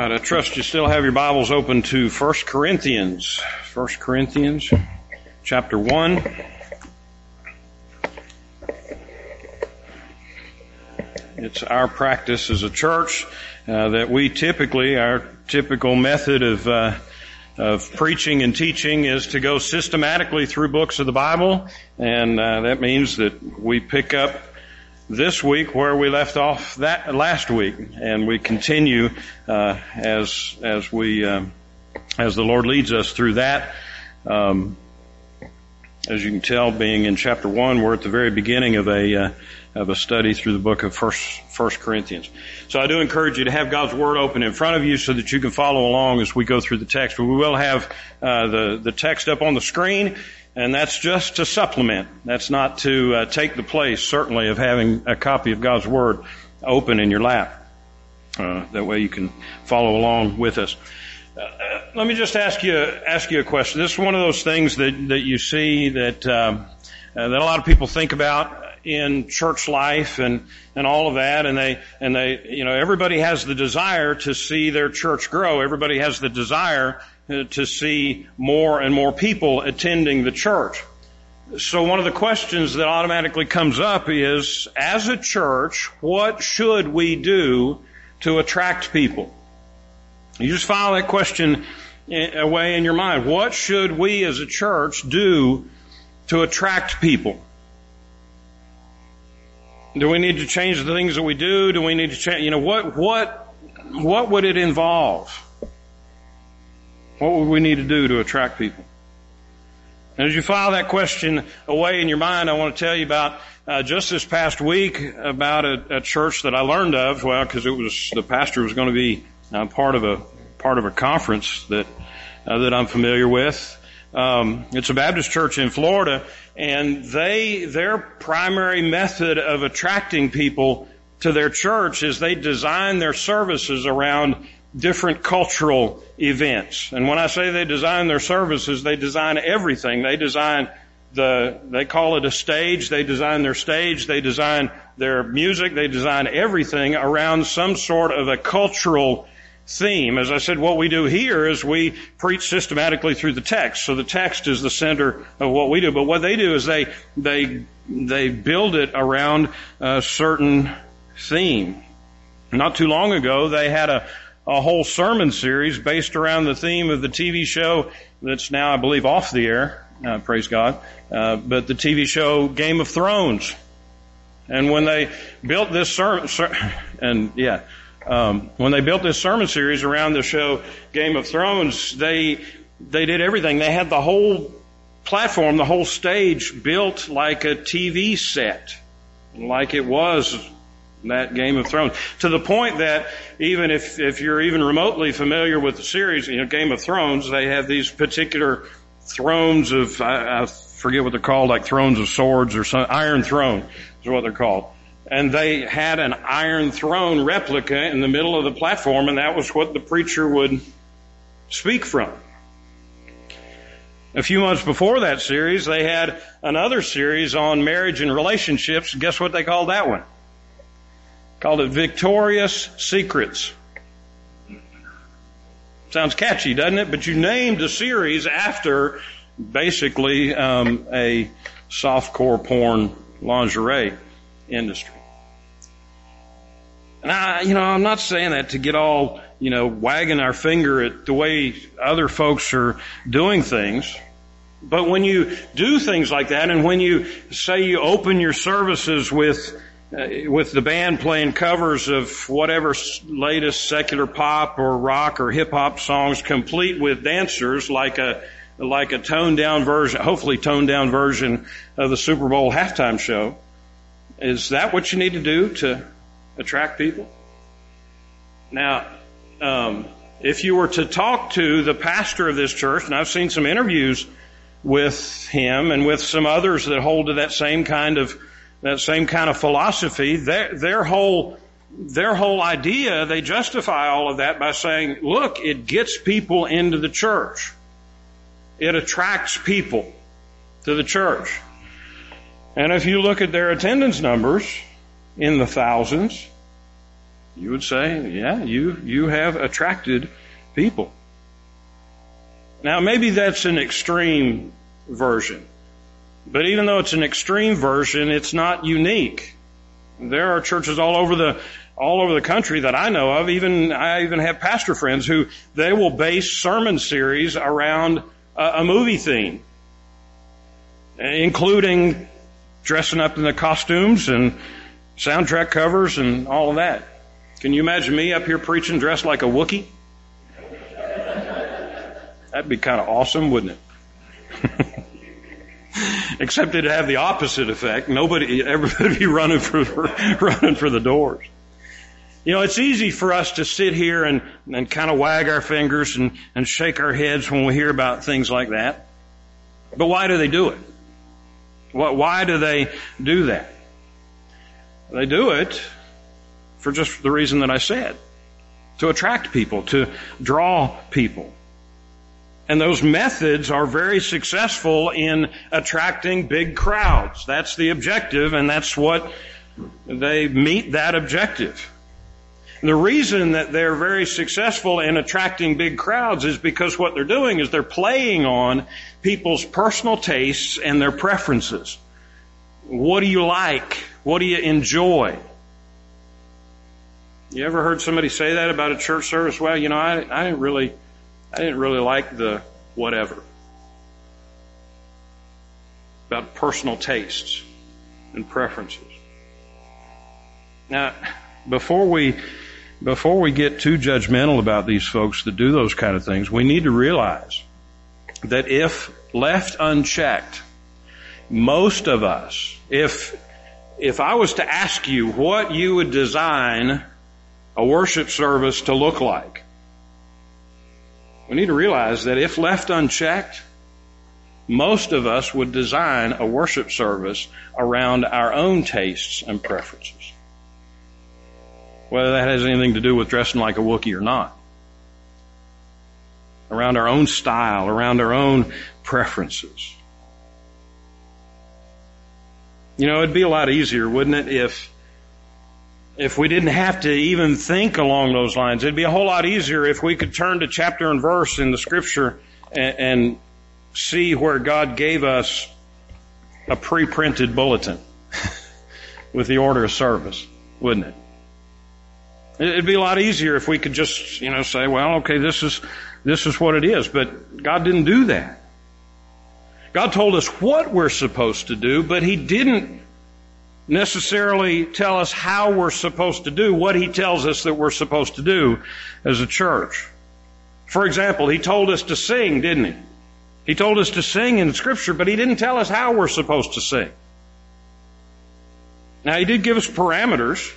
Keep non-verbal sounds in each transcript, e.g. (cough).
right, I trust you still have your Bibles open to 1 Corinthians. 1 Corinthians chapter 1. It's our practice as a church uh, that we typically, our typical method of uh, of preaching and teaching is to go systematically through books of the Bible, and uh, that means that we pick up this week where we left off that last week, and we continue uh, as as we um, as the Lord leads us through that. Um, as you can tell, being in chapter one, we're at the very beginning of a uh, of a study through the book of First First Corinthians. So I do encourage you to have God's Word open in front of you so that you can follow along as we go through the text. But we will have uh, the the text up on the screen and that's just to supplement. That's not to uh, take the place, certainly, of having a copy of God's Word open in your lap. Uh, that way you can follow along with us. Uh, let me just ask you ask you a question. This is one of those things that that you see that um, uh, that a lot of people think about in church life and and all of that and they and they you know everybody has the desire to see their church grow everybody has the desire uh, to see more and more people attending the church. So one of the questions that automatically comes up is, as a church, what should we do to attract people? You just file that question eh, away in your mind. What should we as a church do to attract people? Do we need to change the things that we do? Do we need to change, you know, what, what, what would it involve? What would we need to do to attract people? And as you file that question away in your mind, I want to tell you about uh, just this past week about a, a, church that I learned of. Well, because it was the pastor was going to be uh, part of a part of a conference that uh, that I'm familiar with. Um, it's a Baptist church in Florida, and they their primary method of attracting people to their church is they design their services around different cultural events. And when I say they design their services, they design everything. They design the, they call it a stage. They design their stage. They design their music. They design everything around some sort of a cultural theme. As I said, what we do here is we preach systematically through the text. So the text is the center of what we do. But what they do is they, they, they build it around a certain theme. Not too long ago, they had a, a whole sermon series based around the theme of the TV show that's now, I believe, off the air. Uh, praise God. Uh, but the TV show Game of Thrones. And when they built this sermon, ser- and yeah, um, when they built this sermon series around the show Game of Thrones, they they did everything. They had the whole platform, the whole stage built like a TV set, like it was that Game of Thrones. To the point that even if, if you're even remotely familiar with the series, you know, Game of Thrones, they have these particular thrones of, I, I forget what they're called, like thrones of swords or some, Iron Throne is what they're called. And they had an Iron Throne replica in the middle of the platform and that was what the preacher would speak from. A few months before that series, they had another series on marriage and relationships. Guess what they called that one? Called it Victorious Secrets. Sounds catchy, doesn't it? But you named a series after basically um, a softcore porn lingerie industry. And I, you know, I'm not saying that to get all, you know, wagging our finger at the way other folks are doing things. But when you do things like that and when you say you open your services with uh, with the band playing covers of whatever latest secular pop or rock or hip hop songs, complete with dancers like a like a toned down version, hopefully toned down version of the Super Bowl halftime show. Is that what you need to do to attract people? Now, um, if you were to talk to the pastor of this church, and I've seen some interviews with him and with some others that hold to that same kind of that same kind of philosophy, their, their whole their whole idea, they justify all of that by saying, look, it gets people into the church. It attracts people to the church. And if you look at their attendance numbers in the thousands, You would say, yeah, you, you have attracted people. Now maybe that's an extreme version. But even though it's an extreme version, it's not unique. There are churches all over the all over the country that I know of. Even I even have pastor friends who they will base sermon series around a, a movie theme, including dressing up in the costumes and soundtrack covers and all of that. Can you imagine me up here preaching dressed like a Wookiee? That'd be kind of awesome, wouldn't it? Except it'd have the opposite effect. Nobody, everybody be running for, running for the doors. You know, it's easy for us to sit here and, and kind of wag our fingers and, and shake our heads when we hear about things like that. But why do they do it? What, Why do they do that? They do it for just the reason that I said. To attract people, to draw people. And those methods are very successful in attracting big crowds. That's the objective, and that's what they meet that objective. The reason that they're very successful in attracting big crowds is because what they're doing is they're playing on people's personal tastes and their preferences. What do you like? What do you enjoy? You ever heard somebody say that about a church service? Well, you know, I, I didn't really, I didn't really like the whatever. About personal tastes and preferences. Now, before we, before we get too judgmental about these folks that do those kind of things, we need to realize that if left unchecked, most of us, if, if I was to ask you what you would design a worship service to look like, we need to realize that if left unchecked, most of us would design a worship service around our own tastes and preferences. Whether that has anything to do with dressing like a Wookiee or not. Around our own style, around our own preferences. You know, it'd be a lot easier, wouldn't it, if if we didn't have to even think along those lines. It'd be a whole lot easier if we could turn to chapter and verse in the scripture and, and see where God gave us a pre-printed bulletin (laughs) with the order of service, wouldn't it? It'd be a lot easier if we could just, you know, say, well, okay, this is, this is what it is. But God didn't do that. God told us what we're supposed to do, but He didn't necessarily tell us how we're supposed to do what he tells us that we're supposed to do as a church. For example, he told us to sing, didn't he? He told us to sing in scripture, but he didn't tell us how we're supposed to sing. Now he did give us parameters,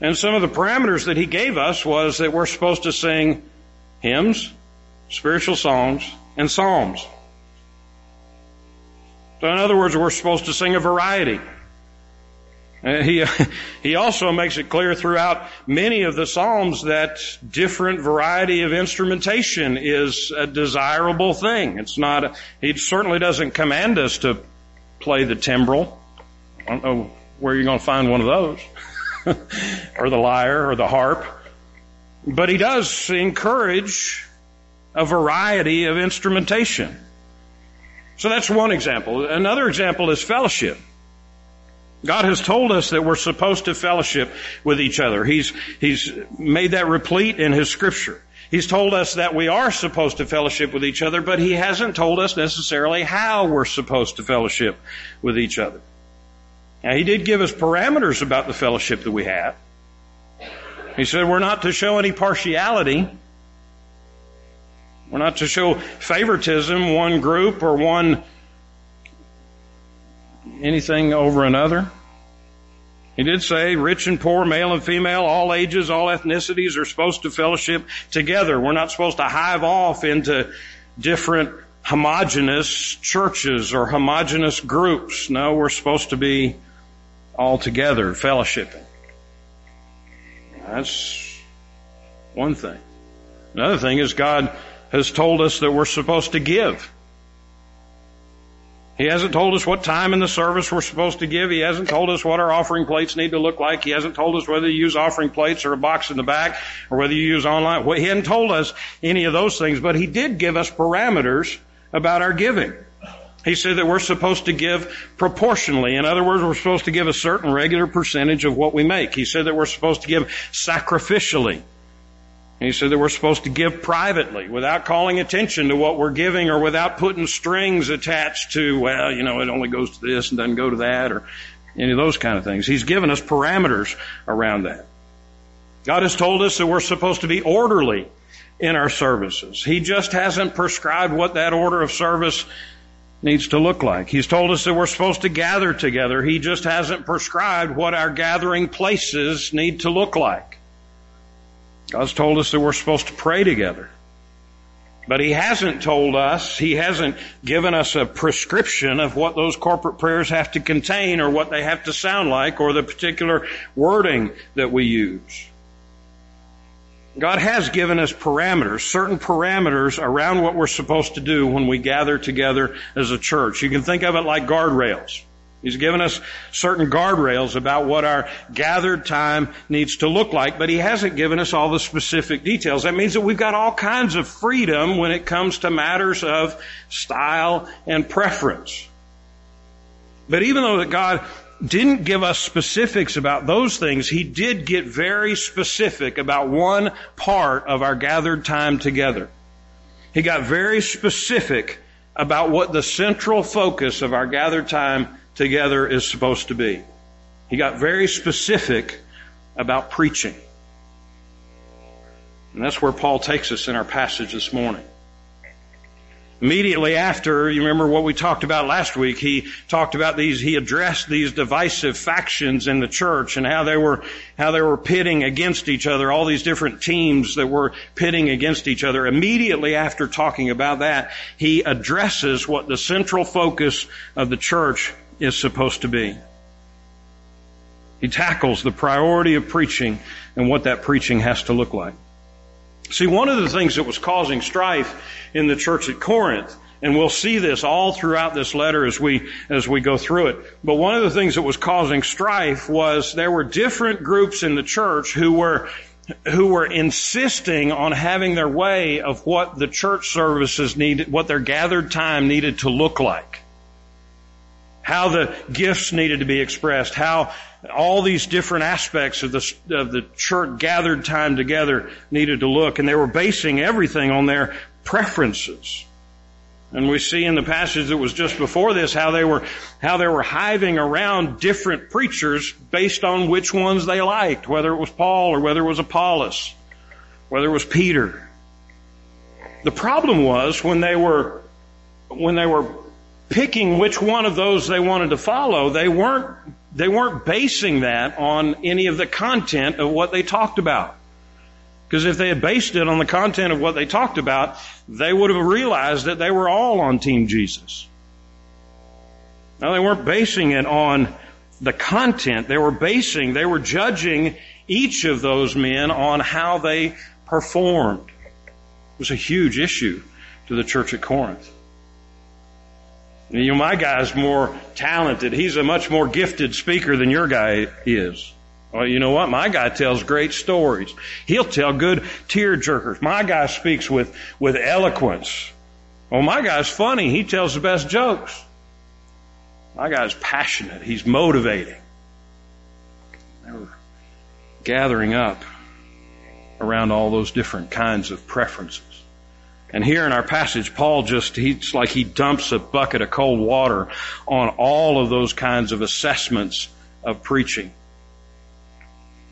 and some of the parameters that he gave us was that we're supposed to sing hymns, spiritual songs, and psalms. So in other words, we're supposed to sing a variety. Uh, he, (laughs) he also makes it clear throughout many of the Psalms that different variety of instrumentation is a desirable thing. It's not, a, he certainly doesn't command us to play the timbrel. I don't know where you're going to find one of those. (laughs) or the lyre or the harp. But he does encourage a variety of instrumentation. So that's one example. Another example is fellowship. God has told us that we're supposed to fellowship with each other. He's, He's made that replete in His scripture. He's told us that we are supposed to fellowship with each other, but He hasn't told us necessarily how we're supposed to fellowship with each other. Now, He did give us parameters about the fellowship that we have. He said we're not to show any partiality. We're not to show favoritism, one group or one anything over another. He did say rich and poor, male and female, all ages, all ethnicities are supposed to fellowship together. We're not supposed to hive off into different homogenous churches or homogenous groups. No, we're supposed to be all together, fellowshipping. That's one thing. Another thing is God has told us that we're supposed to give. He hasn't told us what time in the service we're supposed to give. He hasn't told us what our offering plates need to look like. He hasn't told us whether you use offering plates or a box in the back or whether you use online. He hadn't told us any of those things, but he did give us parameters about our giving. He said that we're supposed to give proportionally. In other words, we're supposed to give a certain regular percentage of what we make. He said that we're supposed to give sacrificially. He said that we're supposed to give privately without calling attention to what we're giving or without putting strings attached to, well, you know, it only goes to this and doesn't go to that or any of those kind of things. He's given us parameters around that. God has told us that we're supposed to be orderly in our services. He just hasn't prescribed what that order of service needs to look like. He's told us that we're supposed to gather together. He just hasn't prescribed what our gathering places need to look like. God's told us that we're supposed to pray together. But He hasn't told us, He hasn't given us a prescription of what those corporate prayers have to contain or what they have to sound like or the particular wording that we use. God has given us parameters, certain parameters around what we're supposed to do when we gather together as a church. You can think of it like guardrails. He's given us certain guardrails about what our gathered time needs to look like, but he hasn't given us all the specific details. That means that we've got all kinds of freedom when it comes to matters of style and preference. But even though that God didn't give us specifics about those things, he did get very specific about one part of our gathered time together. He got very specific about what the central focus of our gathered time together is supposed to be. He got very specific about preaching. And that's where Paul takes us in our passage this morning. Immediately after, you remember what we talked about last week, he talked about these, he addressed these divisive factions in the church and how they were, how they were pitting against each other, all these different teams that were pitting against each other. Immediately after talking about that, he addresses what the central focus of the church is supposed to be. He tackles the priority of preaching and what that preaching has to look like. See, one of the things that was causing strife in the church at Corinth, and we'll see this all throughout this letter as we, as we go through it, but one of the things that was causing strife was there were different groups in the church who were who were insisting on having their way of what the church services needed, what their gathered time needed to look like how the gifts needed to be expressed, how all these different aspects of the, of the church gathered time together needed to look. And they were basing everything on their preferences. And we see in the passage that was just before this how they were, how they were hiving around different preachers based on which ones they liked, whether it was Paul or whether it was Apollos, whether it was Peter. The problem was when they were, when they were picking which one of those they wanted to follow, they weren't, they weren't basing that on any of the content of what they talked about. Because if they had based it on the content of what they talked about, they would have realized that they were all on Team Jesus. Now they weren't basing it on the content. They were basing, they were judging each of those men on how they performed. It was a huge issue to the church at Corinth. You know, my guy's more talented. He's a much more gifted speaker than your guy is. Well, you know what? My guy tells great stories. He'll tell good tear jerkers. My guy speaks with, with eloquence. Well, my guy's funny. He tells the best jokes. My guy's passionate. He's motivating. They were gathering up around all those different kinds of preferences. And here in our passage, Paul just, he's like he dumps a bucket of cold water on all of those kinds of assessments of preaching.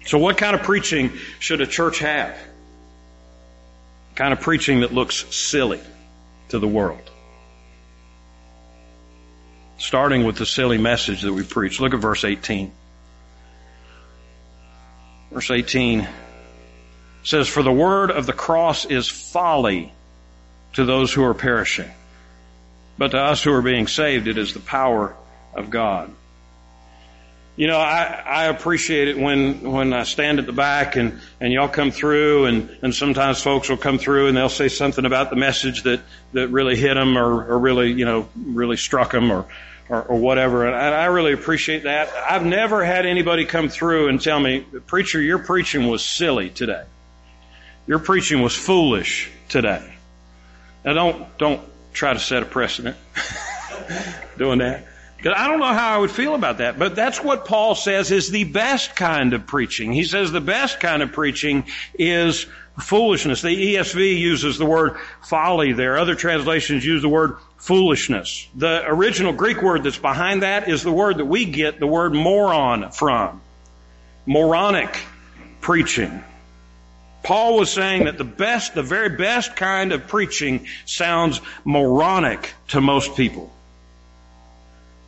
So what kind of preaching should a church have? Kind of preaching that looks silly to the world. Starting with the silly message that we preach. Look at verse 18. Verse 18 says, For the word of the cross is folly to those who are perishing. But to us who are being saved, it is the power of God. you know, I, I appreciate it when, when I stand at the back and, and y'all come through and, and sometimes folks will come through and they'll say something about the message that, that really hit them or, or really, you know, really struck them or, or, or whatever. And I really appreciate that. I've never had anybody come through and tell me, preacher, your preaching was silly today. Your preaching was foolish today. Now don't, don't try to set a precedent (laughs) doing that. Because I don't know how I would feel about that, but that's what Paul says is the best kind of preaching. He says the best kind of preaching is foolishness. The ESV uses the word folly there. Other translations use the word foolishness. The original Greek word that's behind that is the word that we get the word moron from. Moronic preaching. Paul was saying that the best, the very best kind of preaching sounds moronic to most people.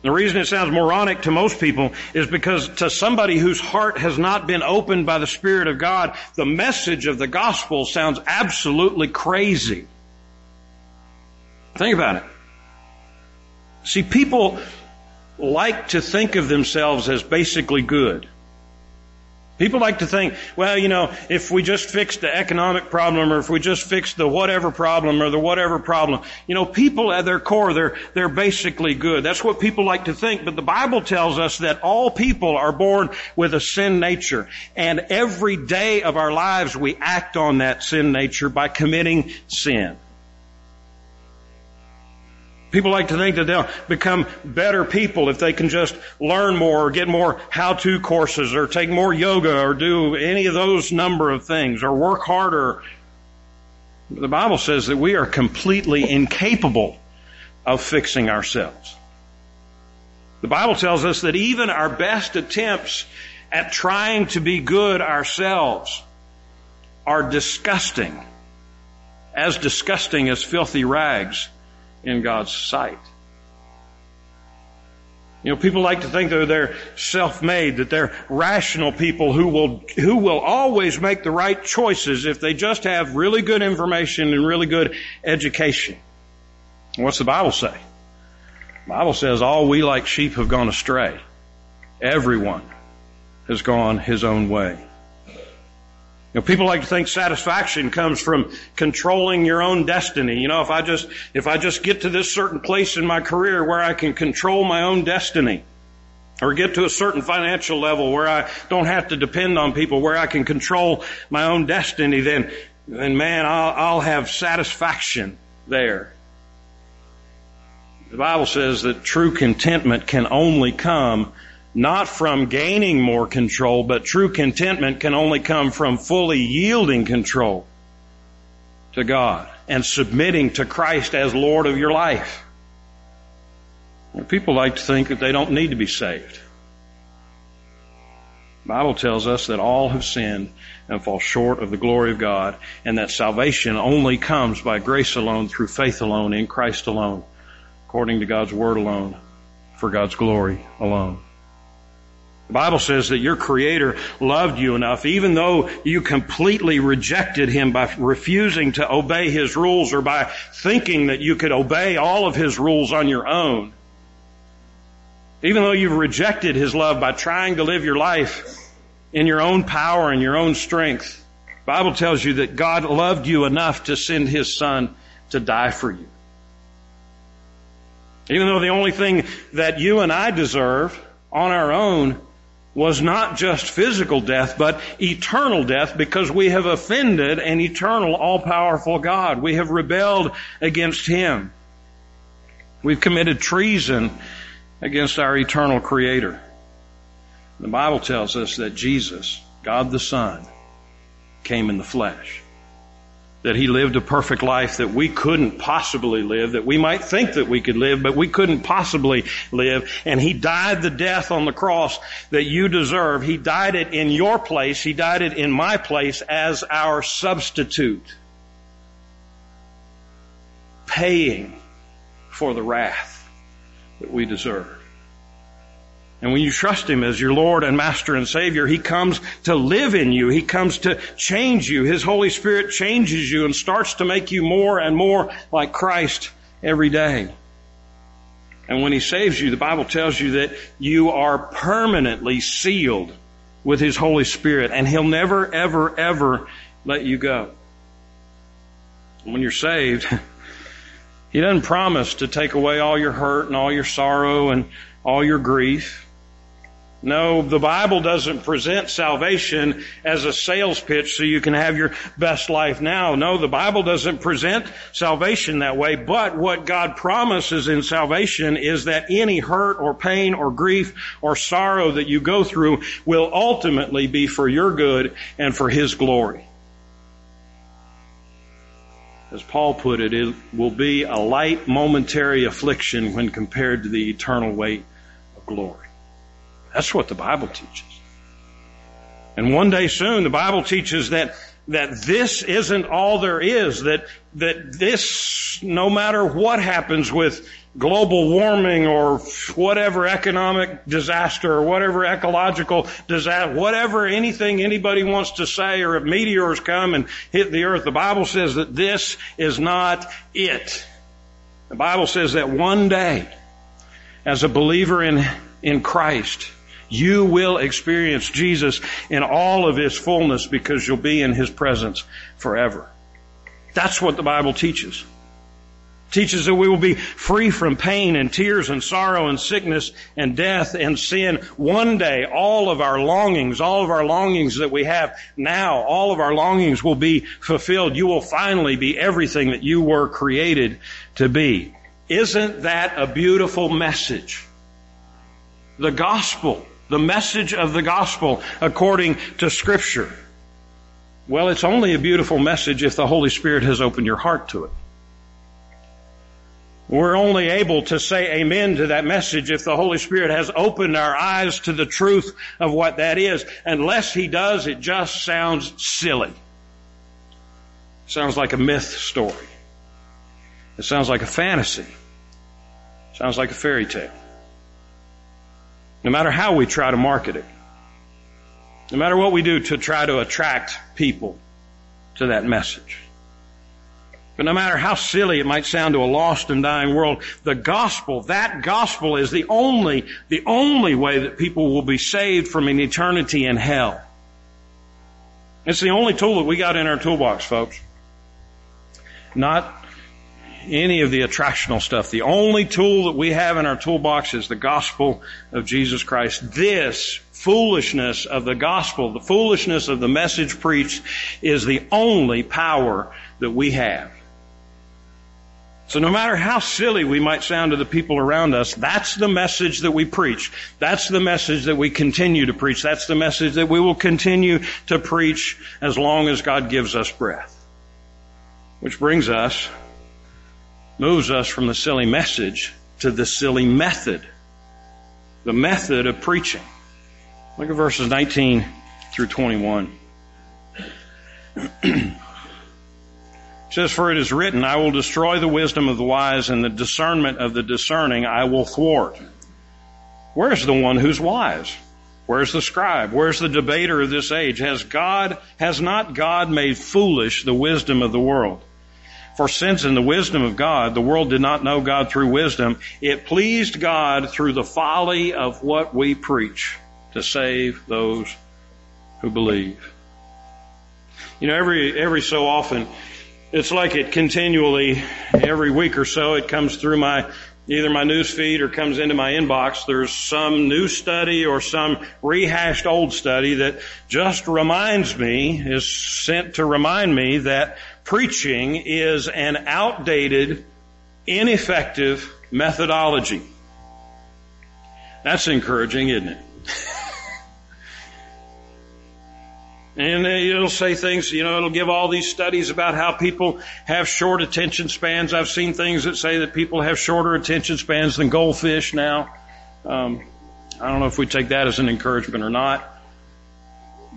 The reason it sounds moronic to most people is because to somebody whose heart has not been opened by the Spirit of God, the message of the gospel sounds absolutely crazy. Think about it. See, people like to think of themselves as basically good. People like to think, well, you know, if we just fix the economic problem or if we just fix the whatever problem or the whatever problem, you know, people at their core, they're, they're basically good. That's what people like to think. But the Bible tells us that all people are born with a sin nature. And every day of our lives we act on that sin nature by committing sin. People like to think that they'll become better people if they can just learn more or get more how-to courses or take more yoga or do any of those number of things or work harder. The Bible says that we are completely incapable of fixing ourselves. The Bible tells us that even our best attempts at trying to be good ourselves are disgusting. As disgusting as filthy rags in God's sight. You know, people like to think that they're self-made, that they're rational people who will, who will always make the right choices if they just have really good information and really good education. What's the Bible say? The Bible says all we like sheep have gone astray. Everyone has gone his own way. You know, people like to think satisfaction comes from controlling your own destiny. You know, if I just, if I just get to this certain place in my career where I can control my own destiny, or get to a certain financial level where I don't have to depend on people, where I can control my own destiny, then, then man, I'll, I'll have satisfaction there. The Bible says that true contentment can only come not from gaining more control, but true contentment can only come from fully yielding control to God and submitting to Christ as Lord of your life. People like to think that they don't need to be saved. The Bible tells us that all have sinned and fall short of the glory of God and that salvation only comes by grace alone, through faith alone, in Christ alone, according to God's word alone, for God's glory alone. The Bible says that your Creator loved you enough, even though you completely rejected Him by refusing to obey His rules or by thinking that you could obey all of His rules on your own. Even though you've rejected His love by trying to live your life in your own power and your own strength, the Bible tells you that God loved you enough to send His Son to die for you. Even though the only thing that you and I deserve on our own was not just physical death, but eternal death because we have offended an eternal, all-powerful God. We have rebelled against Him. We've committed treason against our eternal Creator. The Bible tells us that Jesus, God the Son, came in the flesh that he lived a perfect life that we couldn't possibly live, that we might think that we could live, but we couldn't possibly live. And he died the death on the cross that you deserve. He died it in your place. He died it in my place as our substitute. Paying for the wrath that we deserve. And when you trust Him as your Lord and Master and Savior, He comes to live in you. He comes to change you. His Holy Spirit changes you and starts to make you more and more like Christ every day. And when He saves you, the Bible tells you that you are permanently sealed with His Holy Spirit and He'll never, ever, ever let you go. When you're saved, (laughs) He doesn't promise to take away all your hurt and all your sorrow and all your grief. No, the Bible doesn't present salvation as a sales pitch so you can have your best life now. No, the Bible doesn't present salvation that way, but what God promises in salvation is that any hurt or pain or grief or sorrow that you go through will ultimately be for your good and for His glory. As Paul put it, it will be a light momentary affliction when compared to the eternal weight of glory. That's what the Bible teaches. And one day soon, the Bible teaches that that this isn't all there is, that, that this, no matter what happens with global warming or whatever economic disaster or whatever ecological disaster, whatever anything anybody wants to say or if meteors come and hit the earth, the Bible says that this is not it. The Bible says that one day, as a believer in, in Christ, you will experience Jesus in all of His fullness because you'll be in His presence forever. That's what the Bible teaches. It teaches that we will be free from pain and tears and sorrow and sickness and death and sin. One day, all of our longings, all of our longings that we have now, all of our longings will be fulfilled. You will finally be everything that you were created to be. Isn't that a beautiful message? The gospel the message of the gospel according to scripture? Well, it's only a beautiful message if the Holy Spirit has opened your heart to it. We're only able to say amen to that message if the Holy Spirit has opened our eyes to the truth of what that is. Unless He does, it just sounds silly. It sounds like a myth story. It sounds like a fantasy. It sounds like a fairy tale. No matter how we try to market it. No matter what we do to try to attract people to that message. But no matter how silly it might sound to a lost and dying world, the gospel, that gospel is the only, the only way that people will be saved from an eternity in hell. It's the only tool that we got in our toolbox, folks. Not any of the attractional stuff. The only tool that we have in our toolbox is the gospel of Jesus Christ. This foolishness of the gospel, the foolishness of the message preached is the only power that we have. So no matter how silly we might sound to the people around us, that's the message that we preach. That's the message that we continue to preach. That's the message that we will continue to preach as long as God gives us breath. Which brings us moves us from the silly message to the silly method. The method of preaching. Look at verses 19 through 21. (clears throat) it says, For it is written, I will destroy the wisdom of the wise and the discernment of the discerning I will thwart. Where's the one who's wise? Where's the scribe? Where's the debater of this age? Has God, has not God made foolish the wisdom of the world? For since in the wisdom of God, the world did not know God through wisdom, it pleased God through the folly of what we preach to save those who believe. You know, every, every so often, it's like it continually, every week or so, it comes through my, either my news feed or comes into my inbox. There's some new study or some rehashed old study that just reminds me, is sent to remind me that preaching is an outdated, ineffective methodology. That's encouraging, isn't it? (laughs) and it'll say things, you know, it'll give all these studies about how people have short attention spans. I've seen things that say that people have shorter attention spans than goldfish now. Um, I don't know if we take that as an encouragement or not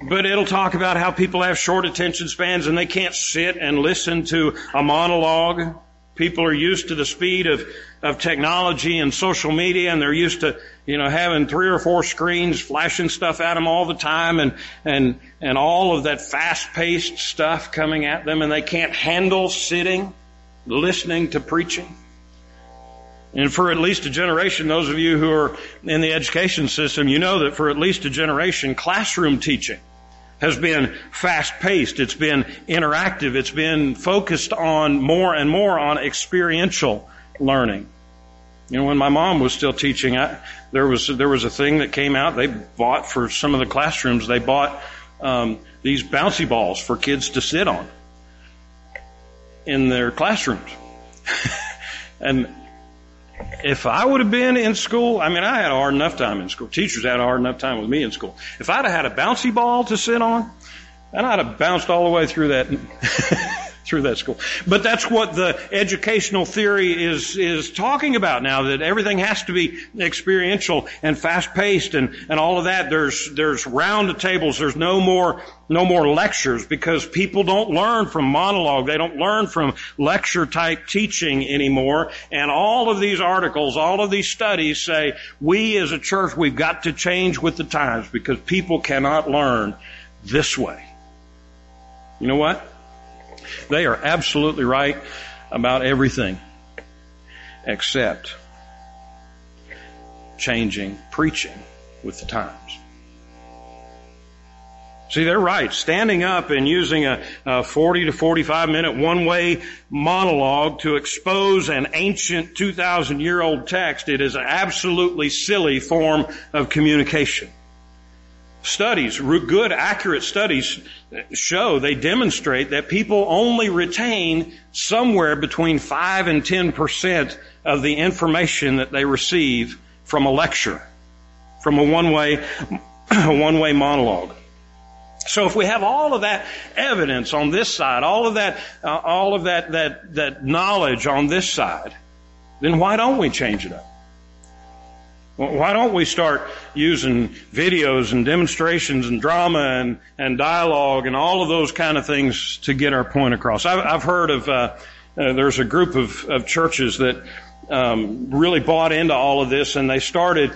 but it'll talk about how people have short attention spans and they can't sit and listen to a monologue. People are used to the speed of, of technology and social media and they're used to, you know, having three or four screens flashing stuff at them all the time and, and, and all of that fast paced stuff coming at them and they can't handle sitting, listening to preaching. And for at least a generation, those of you who are in the education system, you know that for at least a generation, classroom teaching has been fast paced. It's been interactive. It's been focused on more and more on experiential learning. You know, when my mom was still teaching, I, there was there was a thing that came out. They bought for some of the classrooms. They bought um, these bouncy balls for kids to sit on in their classrooms. (laughs) and if I would have been in school, I mean, I had a hard enough time in school. Teachers had a hard enough time with me in school. If I'd have had a bouncy ball to sit on, then I'd have bounced all the way through that through that school. But that's what the educational theory is, is talking about now, that everything has to be experiential and fast paced and, and all of that. There's, there's round tables. There's no more, no more lectures because people don't learn from monologue. They don't learn from lecture type teaching anymore. And all of these articles, all of these studies say we as a church, we've got to change with the times because people cannot learn this way. You know what? They are absolutely right about everything except changing preaching with the times. See, they're right. Standing up and using a, a 40 to 45 minute one way monologue to expose an ancient 2,000 year old text, it is an absolutely silly form of communication studies, good, accurate studies show, they demonstrate that people only retain somewhere between 5 and 10% of the information that they receive from a lecture, from a one-way, (clears throat) one-way monologue. So if we have all of that evidence on this side, all of that, uh, all of that, that, that knowledge on this side, then why don't we change it up? Why don't we start using videos and demonstrations and drama and, and dialogue and all of those kind of things to get our point across? I've, I've heard of, uh, uh, there's a group of, of churches that um, really bought into all of this and they started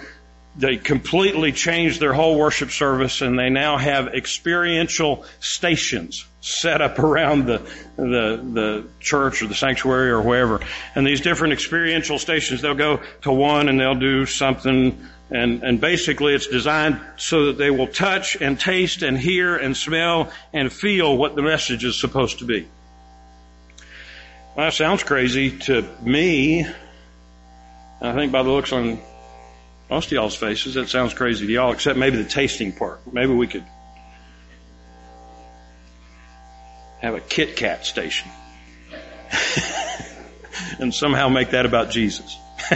they completely changed their whole worship service and they now have experiential stations set up (laughs) around the, the, the church or the sanctuary or wherever. And these different experiential stations, they'll go to one and they'll do something and, and basically it's designed so that they will touch and taste and hear and smell and feel what the message is supposed to be. Well, that sounds crazy to me. I think by the looks on most of y'all's faces, that sounds crazy to y'all, except maybe the tasting part. Maybe we could have a Kit Kat station (laughs) and somehow make that about Jesus. (laughs)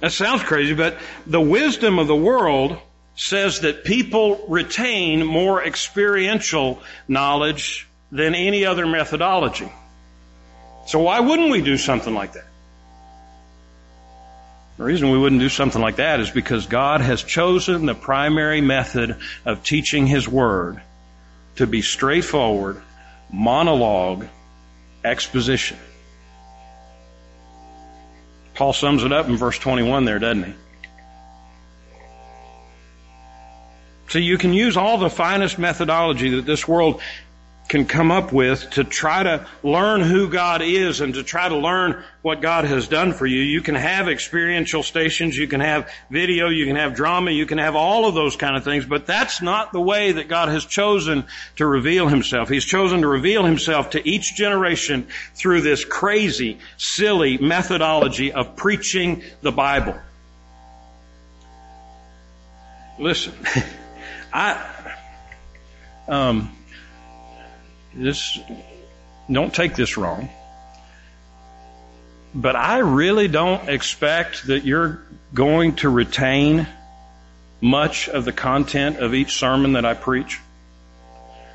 that sounds crazy, but the wisdom of the world says that people retain more experiential knowledge than any other methodology. So why wouldn't we do something like that? The reason we wouldn't do something like that is because God has chosen the primary method of teaching His Word to be straightforward, monologue, exposition. Paul sums it up in verse 21 there, doesn't he? So you can use all the finest methodology that this world can come up with to try to learn who God is and to try to learn what God has done for you. You can have experiential stations, you can have video, you can have drama, you can have all of those kind of things, but that's not the way that God has chosen to reveal himself. He's chosen to reveal himself to each generation through this crazy, silly methodology of preaching the Bible. Listen, (laughs) I, um, this, don't take this wrong. But I really don't expect that you're going to retain much of the content of each sermon that I preach.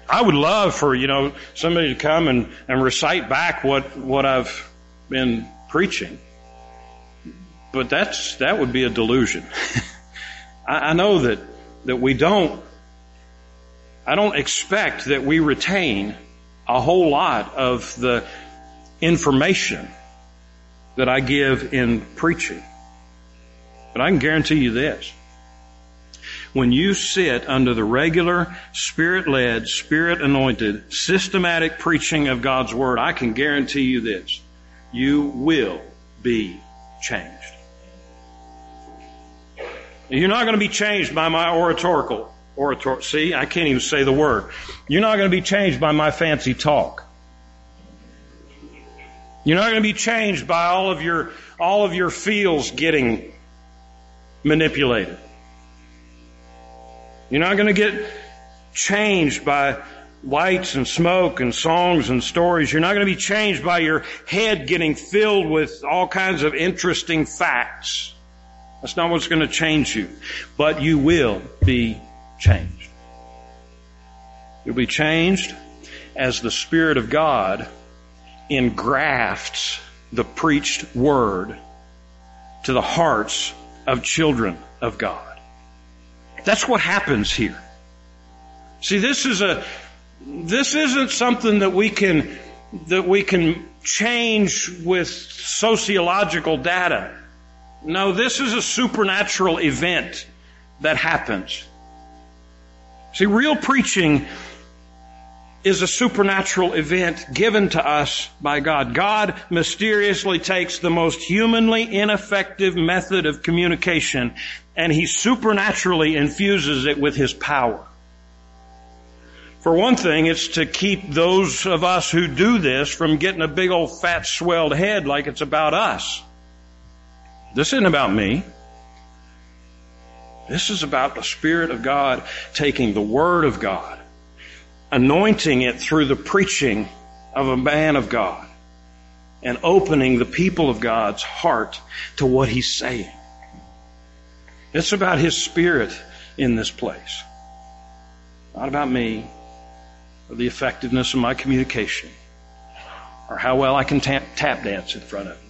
I would love for, you know, somebody to come and, and recite back what, what I've been preaching. But that's, that would be a delusion. (laughs) I, I know that, that we don't, I don't expect that we retain a whole lot of the information that I give in preaching. But I can guarantee you this. When you sit under the regular, spirit-led, spirit-anointed, systematic preaching of God's Word, I can guarantee you this. you will be changed. You're not going to be changed by my oratorical orator. See, I can't even say the word. You're not going to be changed by my fancy talk. You're not going to be changed by all of your all of your feels getting manipulated. You're not going to get changed by lights and smoke and songs and stories. You're not going to be changed by your head getting filled with all kinds of interesting facts. That's not what's going to change you. But you will be changed. You'll be changed as the Spirit of God engrafts the preached word to the hearts of children of God. That's what happens here. See, this is a, this isn't something that we can, that we can change with sociological data. No, this is a supernatural event that happens. See, real preaching is a supernatural event given to us by God. God mysteriously takes the most humanly ineffective method of communication and He supernaturally infuses it with His power. For one thing, it's to keep those of us who do this from getting a big old fat swelled head like it's about us. This isn't about me. This is about the Spirit of God taking the Word of God, anointing it through the preaching of a man of God, and opening the people of God's heart to what He's saying. It's about His Spirit in this place. Not about me, or the effectiveness of my communication or how well I can tap, tap dance in front of you.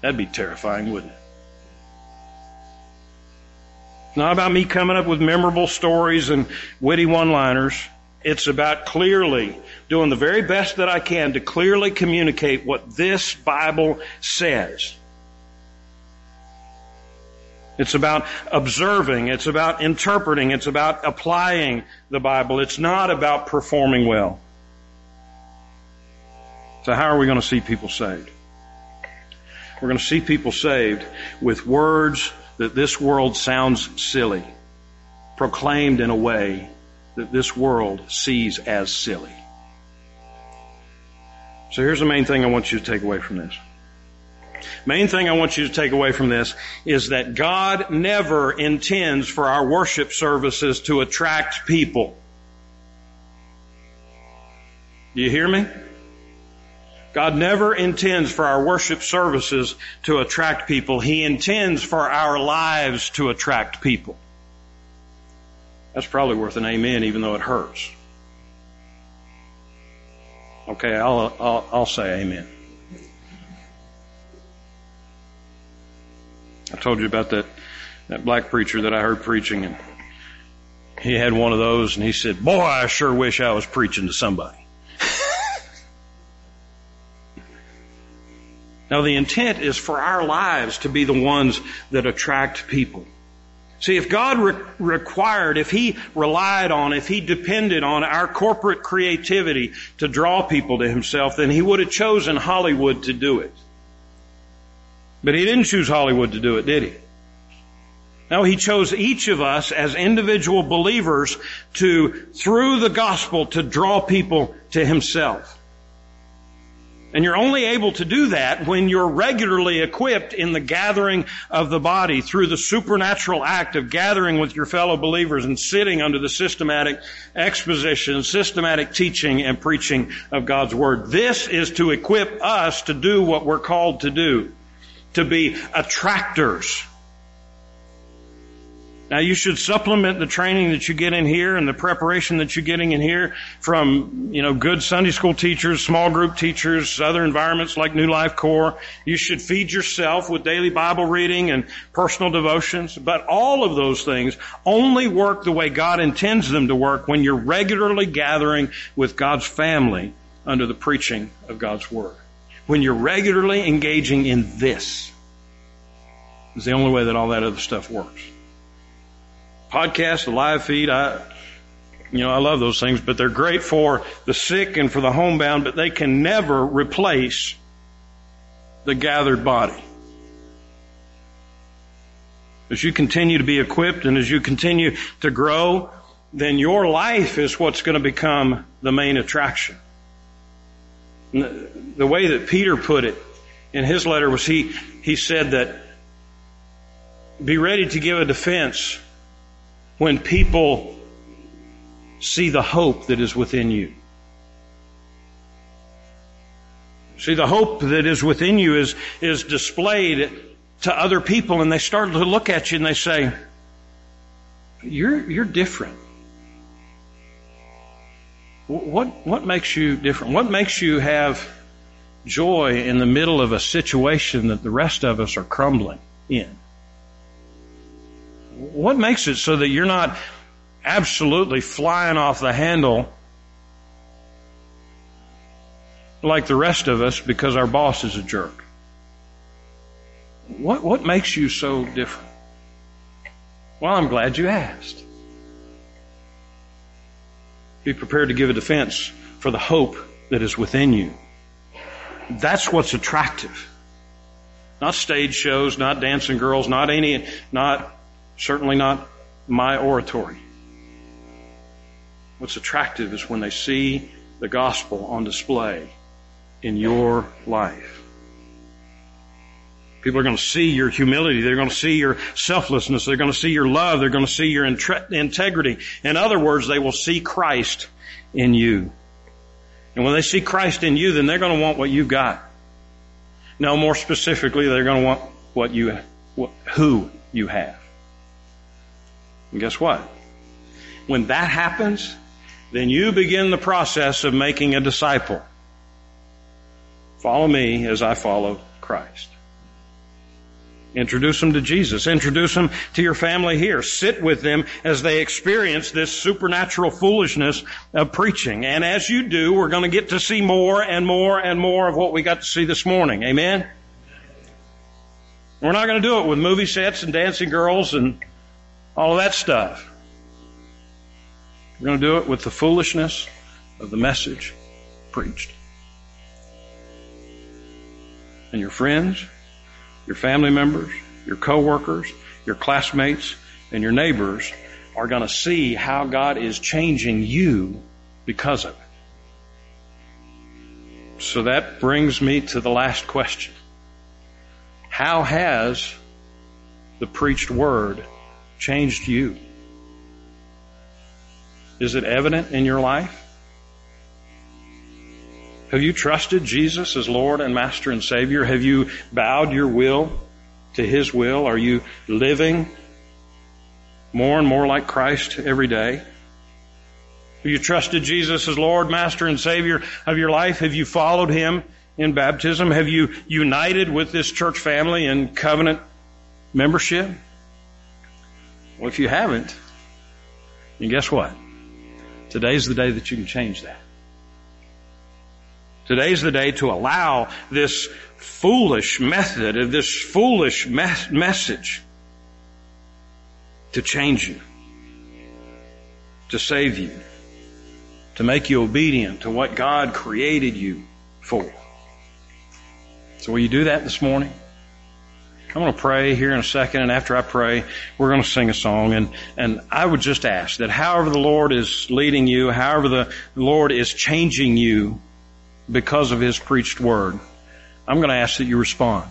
That'd be terrifying, wouldn't it? It's not about me coming up with memorable stories and witty one-liners. It's about clearly doing the very best that I can to clearly communicate what this Bible says. It's about observing. It's about interpreting. It's about applying the Bible. It's not about performing well. So how are we going to see people saved? We're going to see people saved with words that this world sounds silly, proclaimed in a way that this world sees as silly. So here's the main thing I want you to take away from this. Main thing I want you to take away from this is that God never intends for our worship services to attract people. Do you hear me? God never intends for our worship services to attract people. He intends for our lives to attract people. That's probably worth an amen, even though it hurts. Okay, I'll, I'll, I'll say amen. I told you about that, that black preacher that I heard preaching and he had one of those and he said, boy, I sure wish I was preaching to somebody. Now the intent is for our lives to be the ones that attract people. See, if God re- required, if He relied on, if He depended on our corporate creativity to draw people to Himself, then He would have chosen Hollywood to do it. But he didn't choose Hollywood to do it, did he? No, he chose each of us as individual believers to, through the gospel, to draw people to himself. And you're only able to do that when you're regularly equipped in the gathering of the body through the supernatural act of gathering with your fellow believers and sitting under the systematic exposition, systematic teaching and preaching of God's Word. This is to equip us to do what we're called to do to be attractors. Now you should supplement the training that you get in here and the preparation that you're getting in here from, you know, good Sunday school teachers, small group teachers, other environments like New Life Core. You should feed yourself with daily Bible reading and personal devotions. But all of those things only work the way God intends them to work when you're regularly gathering with God's family under the preaching of God's Word when you're regularly engaging in this. Is the only way that all that other stuff works. Podcast, the live feed, I, you know, I love those things, but they're great for the sick and for the homebound, but they can never replace the gathered body. As you continue to be equipped and as you continue to grow, then your life is what's going to become the main attraction. The way that Peter put it in his letter was he, he said that be ready to give a defense when people see the hope that is within you. See, the hope that is within you is, is displayed to other people and they start to look at you and they say, you're, you're different. What, what makes you different? What makes you have joy in the middle of a situation that the rest of us are crumbling in? What makes it so that you're not absolutely flying off the handle like the rest of us because our boss is a jerk? What, what makes you so different? Well, I'm glad you asked. Be prepared to give a defense for the hope that is within you. That's what's attractive. Not stage shows, not dancing girls, not any, not, certainly not my oratory. What's attractive is when they see the gospel on display in your life. People are going to see your humility. They're going to see your selflessness. They're going to see your love. They're going to see your integrity. In other words, they will see Christ in you. And when they see Christ in you, then they're going to want what you've got. No, more specifically, they're going to want what you, who you have. And guess what? When that happens, then you begin the process of making a disciple. Follow me as I follow Christ. Introduce them to Jesus. Introduce them to your family here. Sit with them as they experience this supernatural foolishness of preaching. And as you do, we're going to get to see more and more and more of what we got to see this morning. Amen? We're not going to do it with movie sets and dancing girls and all of that stuff. We're going to do it with the foolishness of the message preached. And your friends, your family members, your coworkers, your classmates, and your neighbors are going to see how God is changing you because of it. So that brings me to the last question. How has the preached word changed you? Is it evident in your life? Have you trusted Jesus as Lord and Master and Savior? Have you bowed your will to His will? Are you living more and more like Christ every day? Have you trusted Jesus as Lord, Master, and Savior of your life? Have you followed Him in baptism? Have you united with this church family in covenant membership? Well, if you haven't, then guess what? Today's the day that you can change that. Today's the day to allow this foolish method of this foolish me- message to change you, to save you, to make you obedient to what God created you for. So will you do that this morning? I'm going to pray here in a second, and after I pray, we're going to sing a song. And, and I would just ask that however the Lord is leading you, however the Lord is changing you, because of his preached word. I'm going to ask that you respond.